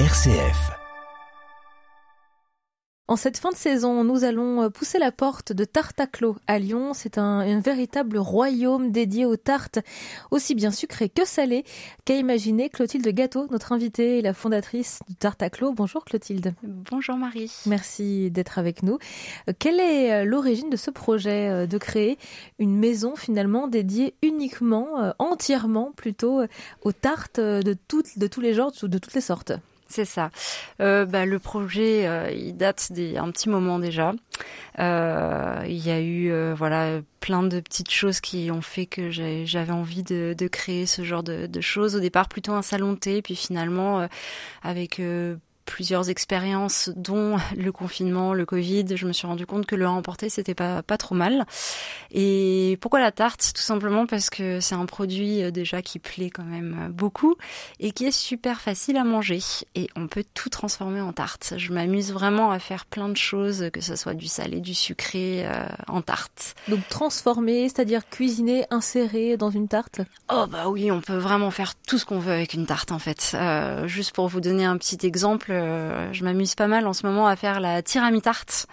RCF. En cette fin de saison, nous allons euh, pousser la porte de Tartaclo à Lyon. C'est un, un, véritable royaume dédié aux tartes, aussi bien sucrées que salées, qu'a imaginé Clotilde Gâteau, notre invitée et la fondatrice de Tartaclo. Bonjour Clotilde. Bonjour Marie. Merci d'être avec nous. Euh, quelle est euh, l'origine de ce projet de créer une maison finalement dédiée uniquement, entièrement plutôt, aux tartes de, toutes, de tous les genres, de toutes les sortes? C'est ça. Euh, bah, le projet, euh, il date d'un petit moment déjà. Euh, il y a eu voilà plein de petites choses qui ont fait que j'avais envie de, créer ce genre de, de, choses. Au départ, plutôt un salon de thé, puis finalement, avec plusieurs expériences, dont le confinement, le Covid, je me suis rendu compte que le emporter c'était pas pas trop mal. Et pourquoi la tarte? Tout simplement parce que c'est un produit euh, déjà qui plaît quand même euh, beaucoup et qui est super facile à manger. Et on peut tout transformer en tarte. Je m'amuse vraiment à faire plein de choses, que ce soit du salé, du sucré, euh, en tarte. Donc transformer, c'est-à-dire cuisiner, insérer dans une tarte? Oh bah oui, on peut vraiment faire tout ce qu'on veut avec une tarte en fait. Euh, juste pour vous donner un petit exemple euh, je m'amuse pas mal en ce moment à faire la tiramisu tarte.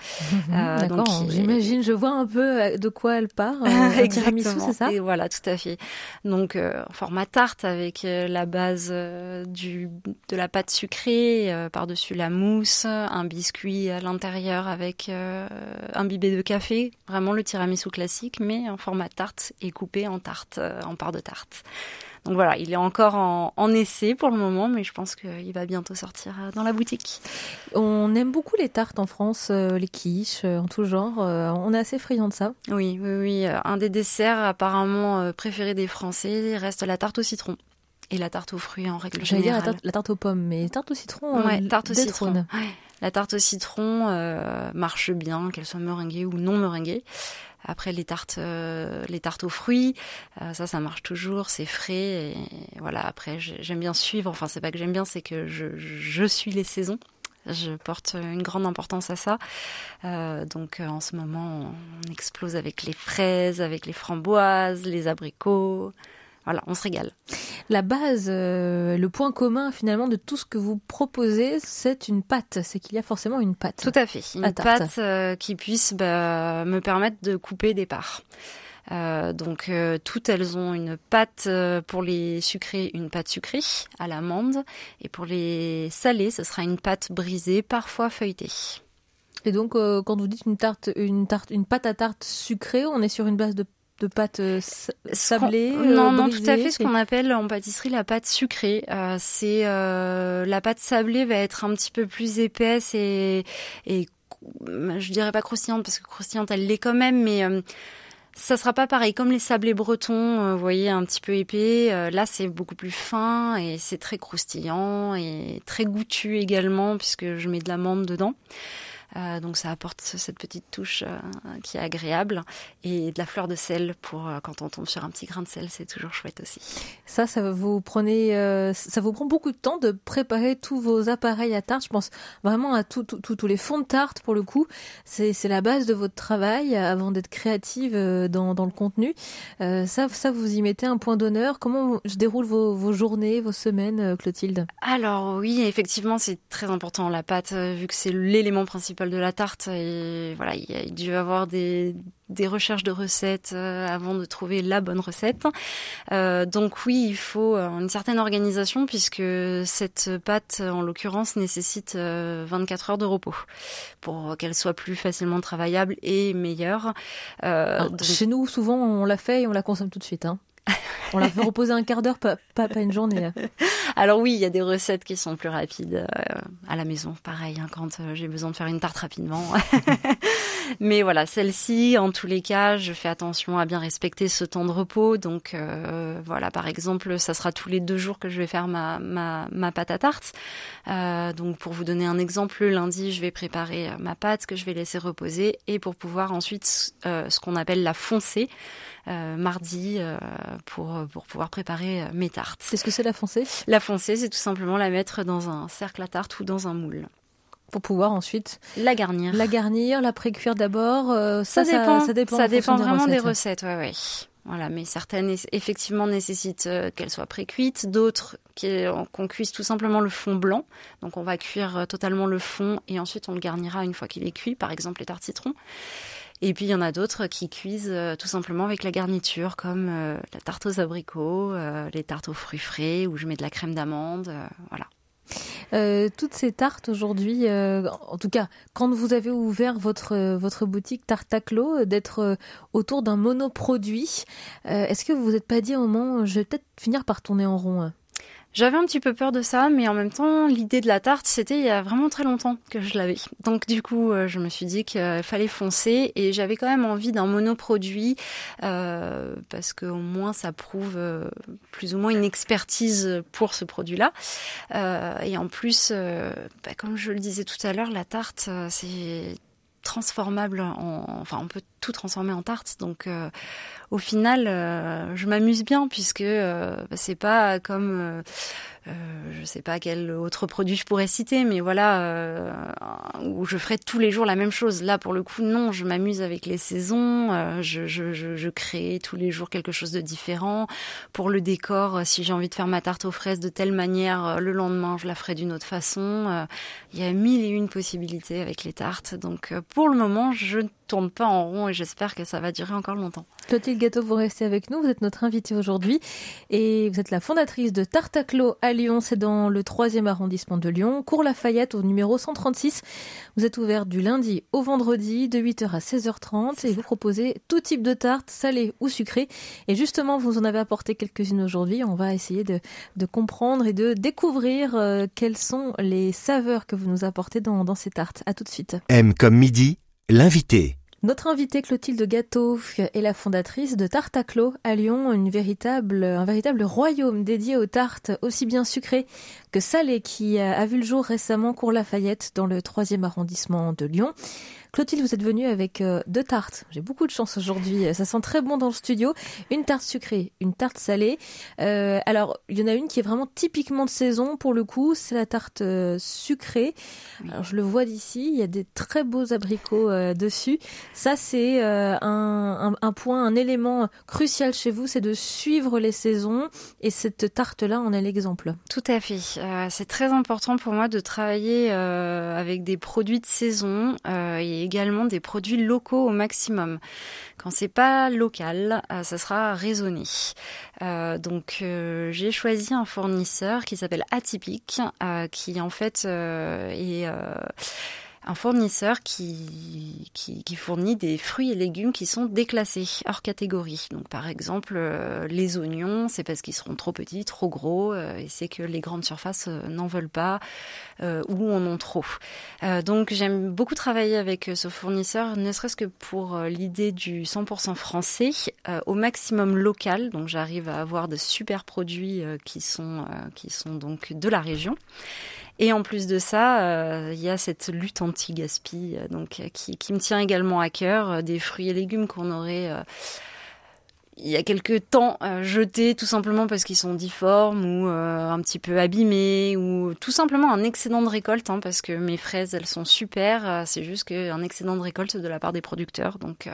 Euh, D'accord, j'imagine, je vois un peu euh, de quoi elle part. tiramisu, c'est ça? Et voilà, tout à fait. Donc, format tarte avec la base du, de la pâte sucrée, par-dessus la mousse, un biscuit à l'intérieur avec un bibé de café. Vraiment le tiramisu classique, mais en format tarte et coupé en tarte, en part de tarte. Donc voilà, il est encore en, essai pour le moment, mais je pense qu'il va bientôt sortir euh, dans la boutique. On aime beaucoup les tartes en France, euh, les quiches, euh, en tout genre. on est assez friand de ça. Oui, oui, oui. Un des desserts apparemment préférés des Français reste la tarte au citron et la tarte aux fruits en règle générale. J'allais dire la tarte, aux pommes, mais tarte au citron. Ouais, tarte au citron. La tarte au citron marche bien, qu'elle soit meringuée ou non meringuée. Après les tartes, euh, les tartes aux fruits, euh, ça, ça marche toujours, c'est frais. Voilà. Après, j'aime bien suivre. Enfin, c'est pas que j'aime bien, c'est que je, suis les saisons. Je porte une grande importance à ça. Euh, donc en ce moment, on explose avec les fraises, avec les framboises, les abricots. Voilà, on se régale. La base, euh, le point commun finalement de tout ce que vous proposez, c'est une pâte. C'est qu'il y a forcément une pâte. Tout à fait. Une pâte euh, qui puisse bah, me permettre de couper des parts. Euh, donc toutes elles ont une pâte pour les sucrés, une pâte sucrée à l'amande, et pour les salés, ce sera une pâte brisée, parfois feuilletée. Et donc quand vous dites une tarte, une tarte, une pâte à tarte sucrée, on est sur une base de de pâte euh, sablée euh, Non, non, tout à fait. Ce qu'on appelle en pâtisserie la pâte sucrée. Euh, c'est la pâte sablée va être un petit peu plus épaisse et, et je dirais pas croustillante parce que croustillante elle l'est quand même, mais ça sera pas pareil comme les sablés bretons, vous voyez, un petit peu épais. là, c'est beaucoup plus fin et c'est très croustillant et très goûtu également puisque je mets de l'amande dedans. Euh, donc ça apporte cette petite touche euh, qui est agréable et de la fleur de sel pour euh, quand on tombe sur un petit grain de sel, c'est toujours chouette aussi. Ça, ça vous prenez, ça vous prend beaucoup de temps de préparer tous vos appareils à tarte. Je pense vraiment à tous les fonds de tarte pour le coup. C'est la base de votre travail avant d'être créative dans, dans, le contenu. ça, ça, vous y mettez un point d'honneur. Comment se déroulent vos, vos journées, vos semaines, Clotilde? Alors oui, effectivement, c'est très important la pâte vu que c'est l'élément principal de la tarte. Et voilà, il y a dû avoir des, des recherches de recettes euh, avant de trouver la bonne recette. Euh, donc oui, il faut euh, une certaine organisation puisque cette pâte, en l'occurrence, nécessite 24 heures de repos pour qu'elle soit plus facilement travaillable et meilleure. Chez nous, souvent, on la fait et on la consomme tout de suite. Hein. On la fait reposer un quart d'heure, pas, pas, une journée. Alors oui, il y a des recettes qui sont plus rapides euh, à la maison, pareil, hein, quand euh, j'ai besoin de faire une tarte rapidement. Mais voilà, celle-ci, en tous les cas, je fais attention à bien respecter ce temps de repos. Donc euh, voilà, par exemple, ça sera tous les deux jours que je vais faire ma, ma, ma pâte à tarte. donc pour vous donner un exemple, le lundi, je vais préparer ma pâte que je vais laisser reposer et pour pouvoir ensuite ce qu'on appelle la foncer. mardi pour euh, pour pouvoir préparer euh, mes tartes. Qu'est-ce que c'est la foncée La foncée, c'est tout simplement la mettre dans un cercle à tarte ou dans un moule pour pouvoir ensuite la garnir. La garnir, la pré-cuire d'abord. Euh, ça, ça, dépend. Ça, dépend, ça dépend vraiment des recettes. Ouais, ouais. Voilà, mais certaines effectivement nécessitent qu'elles soient pré-cuites, d'autres qu'on cuise tout simplement le fond blanc. Donc on va cuire totalement le fond et ensuite on le garnira une fois qu'il est cuit, par exemple les tartes citron. Et puis il y en a d'autres qui cuisent tout simplement avec la garniture, comme la tarte aux abricots, les tartes aux fruits frais, où je mets de la crème d'amande, voilà. Euh, toutes ces tartes aujourd'hui, euh, en tout cas, quand vous avez ouvert votre votre boutique Tartaclo, euh, d'être autour d'un monoproduit, est-ce que vous vous êtes pas dit au moment, je vais peut-être finir par tourner en rond hein? J'avais un petit peu peur de ça, mais en même temps, l'idée de la tarte, c'était il y a vraiment très longtemps que je l'avais. Donc du coup, euh, je me suis dit qu'il fallait foncer et j'avais quand même envie d'un monoproduit euh, parce qu'au moins ça prouve euh, plus ou moins une expertise pour ce produit-là. Euh, et en plus, bah, comme je le disais tout à l'heure, la tarte, c'est transformable en, enfin on peut tout transformer en tarte. Donc au final, euh, je m'amuse bien puisque euh, c'est pas comme euh, je sais pas quel autre produit je pourrais citer, mais voilà, euh, où je ferais tous les jours la même chose. Là, pour le coup, non, je m'amuse avec les saisons, euh, je, je, je, je, crée tous les jours quelque chose de différent. Pour le décor, si j'ai envie de faire ma tarte aux fraises de telle manière, le lendemain, je la ferai d'une autre façon. Il y a mille et une possibilités avec les tartes. Donc, pour le moment, je ne tourne pas en rond et j'espère que ça va durer encore longtemps. Clotilde Gâteau, vous restez avec nous. Vous êtes notre invitée aujourd'hui et vous êtes la fondatrice de Tartaclo à Lyon. C'est dans le troisième arrondissement de Lyon, cours Lafayette au numéro 136. Vous êtes ouvert du lundi au vendredi de 8h à 16h30 et vous proposez tout type de tartes, salées ou sucrées. Et justement, vous en avez apporté quelques-unes aujourd'hui. On va essayer de, de, comprendre et de découvrir euh, quelles sont les saveurs que vous nous apportez dans, dans ces tartes. À tout de suite. M comme midi, l'invité. Notre invitée Clotilde Gâteau est la fondatrice de Tartaclo à Lyon, une véritable, un véritable royaume dédié aux tartes aussi bien sucrées que salées qui a vu le jour récemment cours Lafayette dans le troisième arrondissement de Lyon. Clotilde, vous êtes venue avec euh, deux tartes. J'ai beaucoup de chance aujourd'hui. Ça sent très bon dans le studio. Une tarte sucrée, une tarte salée. Euh, alors, il y en a une qui est vraiment typiquement de saison pour le coup. C'est la tarte euh, sucrée. Alors, je le vois d'ici. Il y a des très beaux abricots euh, dessus. Ça, c'est euh, un, un, un, point, un élément crucial chez vous, c'est de suivre les saisons. Et cette tarte-là en est l'exemple. Tout à fait. c'est très important pour moi de travailler avec des produits de saison et également des produits locaux au maximum. Quand c'est pas local, euh, ça sera raisonné. Euh, donc euh, j'ai choisi un fournisseur qui s'appelle Atypique, qui en fait est un fournisseur qui, qui, qui, fournit des fruits et légumes qui sont déclassés hors catégorie. Donc par exemple euh, les oignons, c'est parce qu'ils seront trop petits, trop gros, euh, et c'est que les grandes surfaces euh, n'en veulent pas euh, ou en ont trop. Donc j'aime beaucoup travailler avec ce fournisseur, ne serait-ce que pour l'idée du 100% français, au maximum local. Donc j'arrive à avoir de super produits qui sont qui sont donc de la région. Et en plus de ça, euh, il y a cette lutte anti-gaspi, euh, donc euh, qui, me tient également à cœur, des fruits et légumes qu'on aurait il y a quelques temps jetés tout simplement parce qu'ils sont difformes ou un petit peu abîmés ou tout simplement un excédent de récolte hein, parce que mes fraises elles sont super c'est juste qu'un excédent de récolte de la part des producteurs donc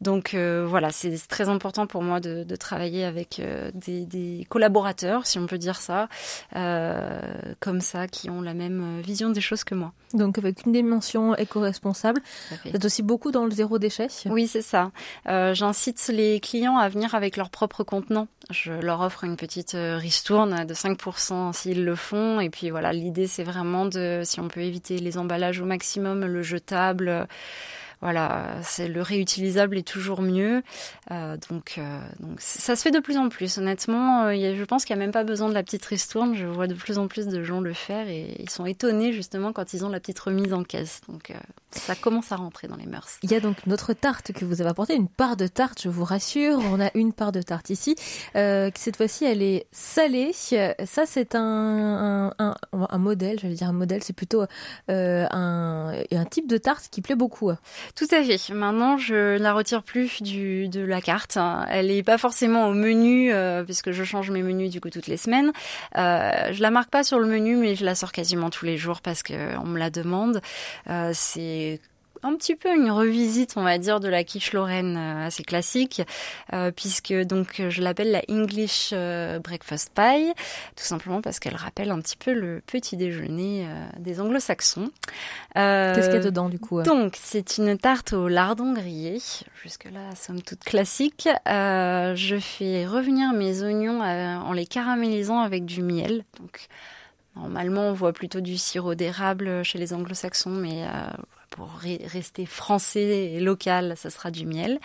donc euh, voilà, c'est très important pour moi de, de travailler avec euh, des, des, collaborateurs, si on peut dire ça, euh, comme ça, qui ont la même vision des choses que moi. Donc avec une dimension éco-responsable, vous êtes aussi beaucoup dans le zéro déchet Oui, c'est ça. Euh, J'incite les clients à venir avec leur propre contenant. Je leur offre une petite ristourne de 5% s'ils le font. Et puis voilà, l'idée c'est vraiment de, si on peut éviter les emballages au maximum, le jetable voilà, c'est le réutilisable est toujours mieux. Euh, donc, euh, ça se fait de plus en plus. Honnêtement, euh, je pense qu'il n'y a même pas besoin de la petite ristourne. Je vois de plus en plus de gens le faire et ils sont étonnés justement quand ils ont la petite remise en caisse. Donc ça commence à rentrer dans les mœurs. Il y a donc notre tarte que vous avez apportée, une part de tarte, je vous rassure. On a une part de tarte ici. Cette fois-ci, elle est salée. Ça, c'est un, modèle, j'allais dire un modèle, c'est plutôt un, un type de tarte qui plaît beaucoup. Tout à fait. Maintenant, je la retire plus de la carte. Elle n'est pas forcément au menu, euh, puisque je change mes menus du coup toutes les semaines. Euh, je la marque pas sur le menu, mais je la sors quasiment tous les jours parce qu'on me la demande. Euh, c'est un petit peu une revisite, on va dire, de la quiche lorraine euh, assez classique, euh, puisque donc je l'appelle la English euh, Breakfast Pie, tout simplement parce qu'elle rappelle un petit peu le petit déjeuner des Anglo-Saxons. Qu'est-ce qu'il y a dedans du coup Donc c'est une tarte au lardon grillé, jusque-là somme toute classique. je fais revenir mes oignons en les caramélisant avec du miel, donc Normalement, on voit plutôt du sirop d'érable chez les anglo-saxons, mais pour rester français et local, ça sera du miel.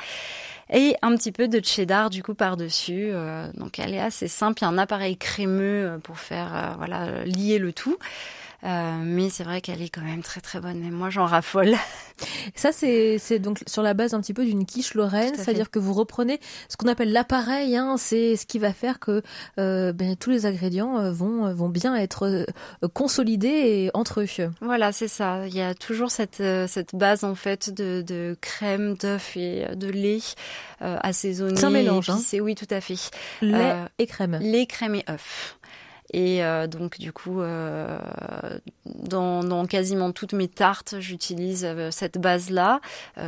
Et un petit peu de cheddar du coup par-dessus. Euh, donc elle est assez simple. Il y a un appareil crémeux euh, pour faire euh, voilà lier le tout. Euh, mais c'est vrai qu'elle est quand même très très bonne et moi j'en raffole. Ça c'est donc sur la base un petit peu d'une quiche lorraine, c'est-à-dire que vous reprenez ce qu'on appelle l'appareil, hein, c'est ce qui va faire que euh, ben, tous les ingrédients euh, vont vont bien être consolidés entre eux. Voilà, c'est ça. Il y a toujours cette cette base en fait de, de crème, d'œuf et de lait assaisonné. C'est un mélange. Hein. Oui, tout à fait. Lait et crème. Lait, crème et œuf. Et euh, donc du coup, euh, dans, dans, quasiment toutes mes tartes, j'utilise euh, cette base-là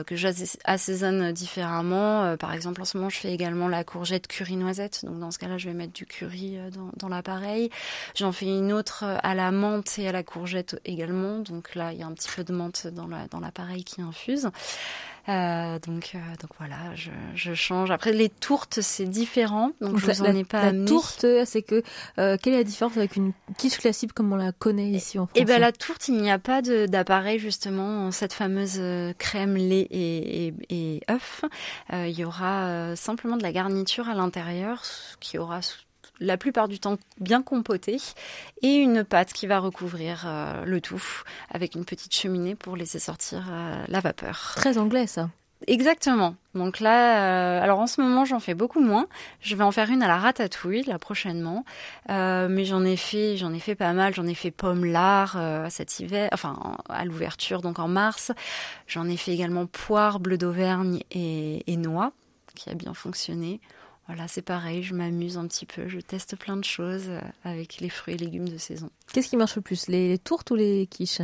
que j'assaisonne différemment. par exemple, en ce moment, je fais également la courgette curry noisette. Donc dans ce cas-là, je vais mettre du curry dans, dans l'appareil. J'en fais une autre à la menthe et à la courgette également. Donc là, il y a un petit peu de menthe dans l'appareil dans qui infuse. Euh, donc, euh, donc voilà, je, je, change. Après, les tourtes, c'est différent. Donc, je vous en ai pas La tourte, c'est que euh, quelle est la différence avec une quiche classique comme on la connaît ici en France Eh ben, la tourte, il n'y a pas d'appareil justement, cette fameuse crème, lait et, et, et œuf. il y aura simplement de la garniture à l'intérieur, qui aura la plupart du temps bien compoté, et une pâte qui va recouvrir euh, le tout avec une petite cheminée pour laisser sortir euh, la vapeur. Très anglais ça. Exactement. Donc là, euh, alors en ce moment, j'en fais beaucoup moins. Je vais en faire une à la ratatouille là prochainement, mais j'en ai fait, j'en ai fait pas mal. J'en ai fait pomme lard cet hiver, enfin à l'ouverture, donc en mars. J'en ai fait également poire, bleu d'Auvergne et, et noix, qui a bien fonctionné. Voilà, c'est pareil, je m'amuse un petit peu, je teste plein de choses euh, avec les fruits et légumes de saison. Qu'est-ce qui marche le plus, les, tourtes ou les quiches?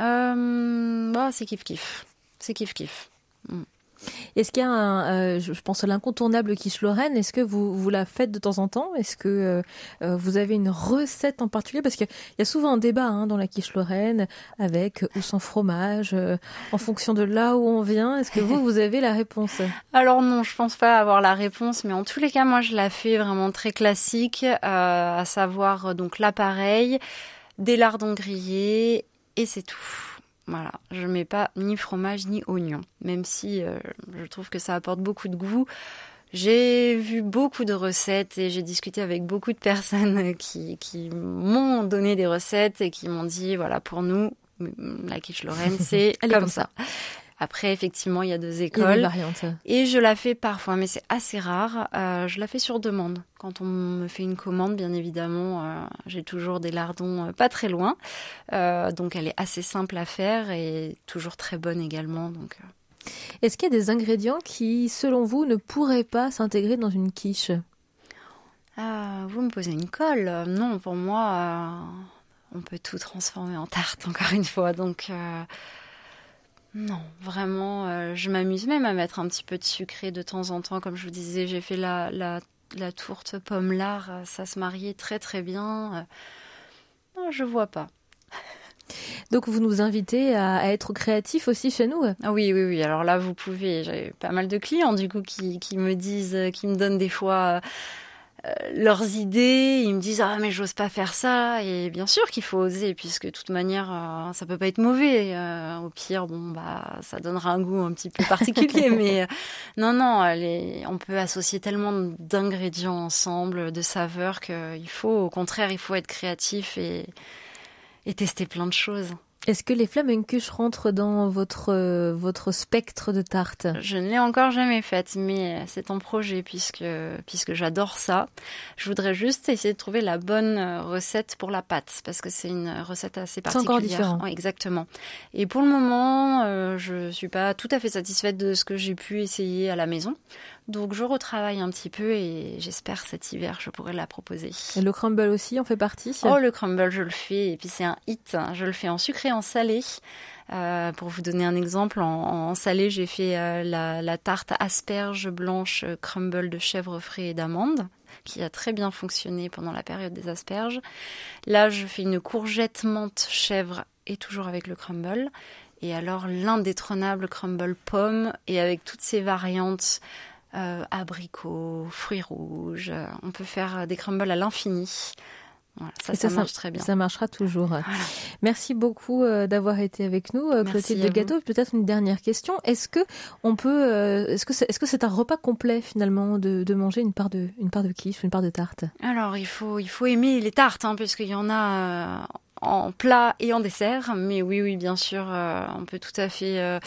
Euh, bah, C'est kiff kiff. C'est kiff kiff. Mm. Est-ce qu'il y a euh, je pense l'incontournable quiche Lorraine, est-ce que vous, vous la faites de temps en temps? Est-ce que euh, euh, vous avez une recette en particulier? Parce qu'il y a souvent un débat hein, dans la quiche Lorraine avec ou sans fromage, en fonction de là où on vient. Est-ce que vous, vous avez la réponse? Alors non, je pense pas avoir la réponse, mais en tous les cas, moi, je la fais vraiment très classique, à savoir donc l'appareil, des lardons grillés et c'est tout. Voilà, je mets pas ni fromage ni oignon, même si euh, je trouve que ça apporte beaucoup de goût. J'ai vu beaucoup de recettes et j'ai discuté avec beaucoup de personnes qui, qui m'ont donné des recettes et qui m'ont dit voilà pour nous la quiche Lorraine c'est comme, ça. Après, effectivement, il y a deux écoles. Et je la fais parfois, mais c'est assez rare. Euh, je la fais sur demande. Quand on me fait une commande, bien évidemment, euh, j'ai toujours des lardons euh, pas très loin. donc, elle est assez simple à faire et toujours très bonne également. Donc. Est-ce qu'il y a des ingrédients qui, selon vous, ne pourraient pas s'intégrer dans une quiche? Ah, Vous me posez une colle. Non, pour moi, on peut tout transformer en tarte, encore une fois. Donc, non, vraiment, euh, je m'amuse même à mettre un petit peu de sucré de temps en temps. Comme je vous disais, j'ai fait la, la, la, tourte pomme lard, euh, ça se mariait très très bien. Euh, non, je vois pas. Donc vous nous invitez à, être créatifs aussi chez nous ah Oui, oui, oui. Alors là, vous pouvez. J'ai pas mal de clients du coup qui, qui me disent, qui me donnent des fois leurs idées, ils me disent ah mais j'ose pas faire ça. Et bien sûr qu'il faut oser puisque de toute manière euh, ça peut pas être mauvais. Euh, au pire bon bah ça donnera un goût un petit peu particulier. Mais non non on peut associer tellement d'ingrédients ensemble de saveurs qu'il faut au contraire il faut être créatif et et tester plein de choses. Est-ce que les flamencuches rentrent dans votre, euh, votre spectre de tarte? Je ne l'ai encore jamais faite, mais c'est en projet puisque, puisque j'adore ça. Je voudrais juste essayer de trouver la bonne euh, recette pour la pâte parce que c'est une recette assez particulière. C'est encore différent. exactement. Et pour le moment, euh, je suis pas tout à fait satisfaite de ce que j'ai pu essayer à la maison. Donc je retravaille un petit peu et j'espère cet hiver je pourrai la proposer. Et le crumble aussi en fait partie Oh le crumble je le fais et puis c'est un hit. Je le fais en sucré en salé. Euh, pour vous donner un exemple, en, salé, j'ai fait euh, la, tarte asperge blanche crumble de chèvre frais et d'amande qui a très bien fonctionné pendant la période des asperges. Là, je fais une courgette menthe chèvre et toujours avec le crumble. Et alors l'indétrônable crumble pomme et avec toutes ces variantes euh, abricots, fruits rouges. On peut faire des crumbles à l'infini. Ça, ça, marche très bien. Ça marchera toujours. Merci beaucoup euh, d'avoir été avec nous, euh, Clotilde de Gâteau. Peut-être une dernière question. Est-ce que on peut, est-ce que c'est, est-ce que c'est un repas complet finalement de, de, manger une part de, une part de quiche, une part de tarte? Alors il faut, il faut aimer les tartes, hein, puisqu'il y en a en plat et en dessert. Mais oui, oui, bien sûr, euh, on peut tout à fait euh,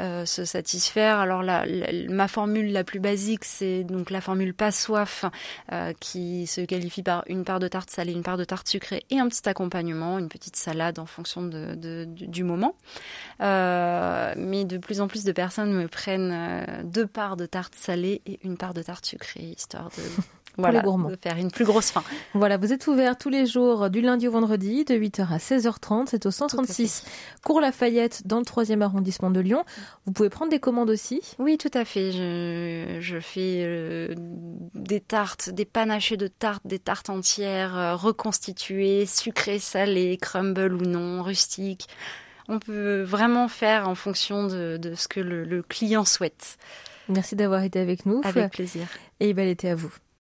euh, se satisfaire. Alors la, ma formule la plus basique, c'est donc la formule pas soif, qui se qualifie par une part de tarte salée, une part de tarte sucrée et un petit accompagnement, une petite salade en fonction de, du moment. mais de plus en plus de personnes me prennent deux parts de tarte salée et une part de tarte sucrée, histoire de voilà, De faire une plus grosse faim. Voilà, vous êtes ouvert tous les jours du lundi au vendredi de 8h à 16h30. C'est au 136 Cours Lafayette dans le 3e arrondissement de Lyon. Vous pouvez prendre des commandes aussi? Oui, tout à fait. Je, je fais euh, des tartes, des panachés de tartes, des tartes entières euh, reconstituées, sucrées, salées, crumble ou non, rustiques. On peut vraiment faire en fonction de, de ce que le, le client souhaite. Merci d'avoir été avec nous. Avec plaisir. Et bel été à vous.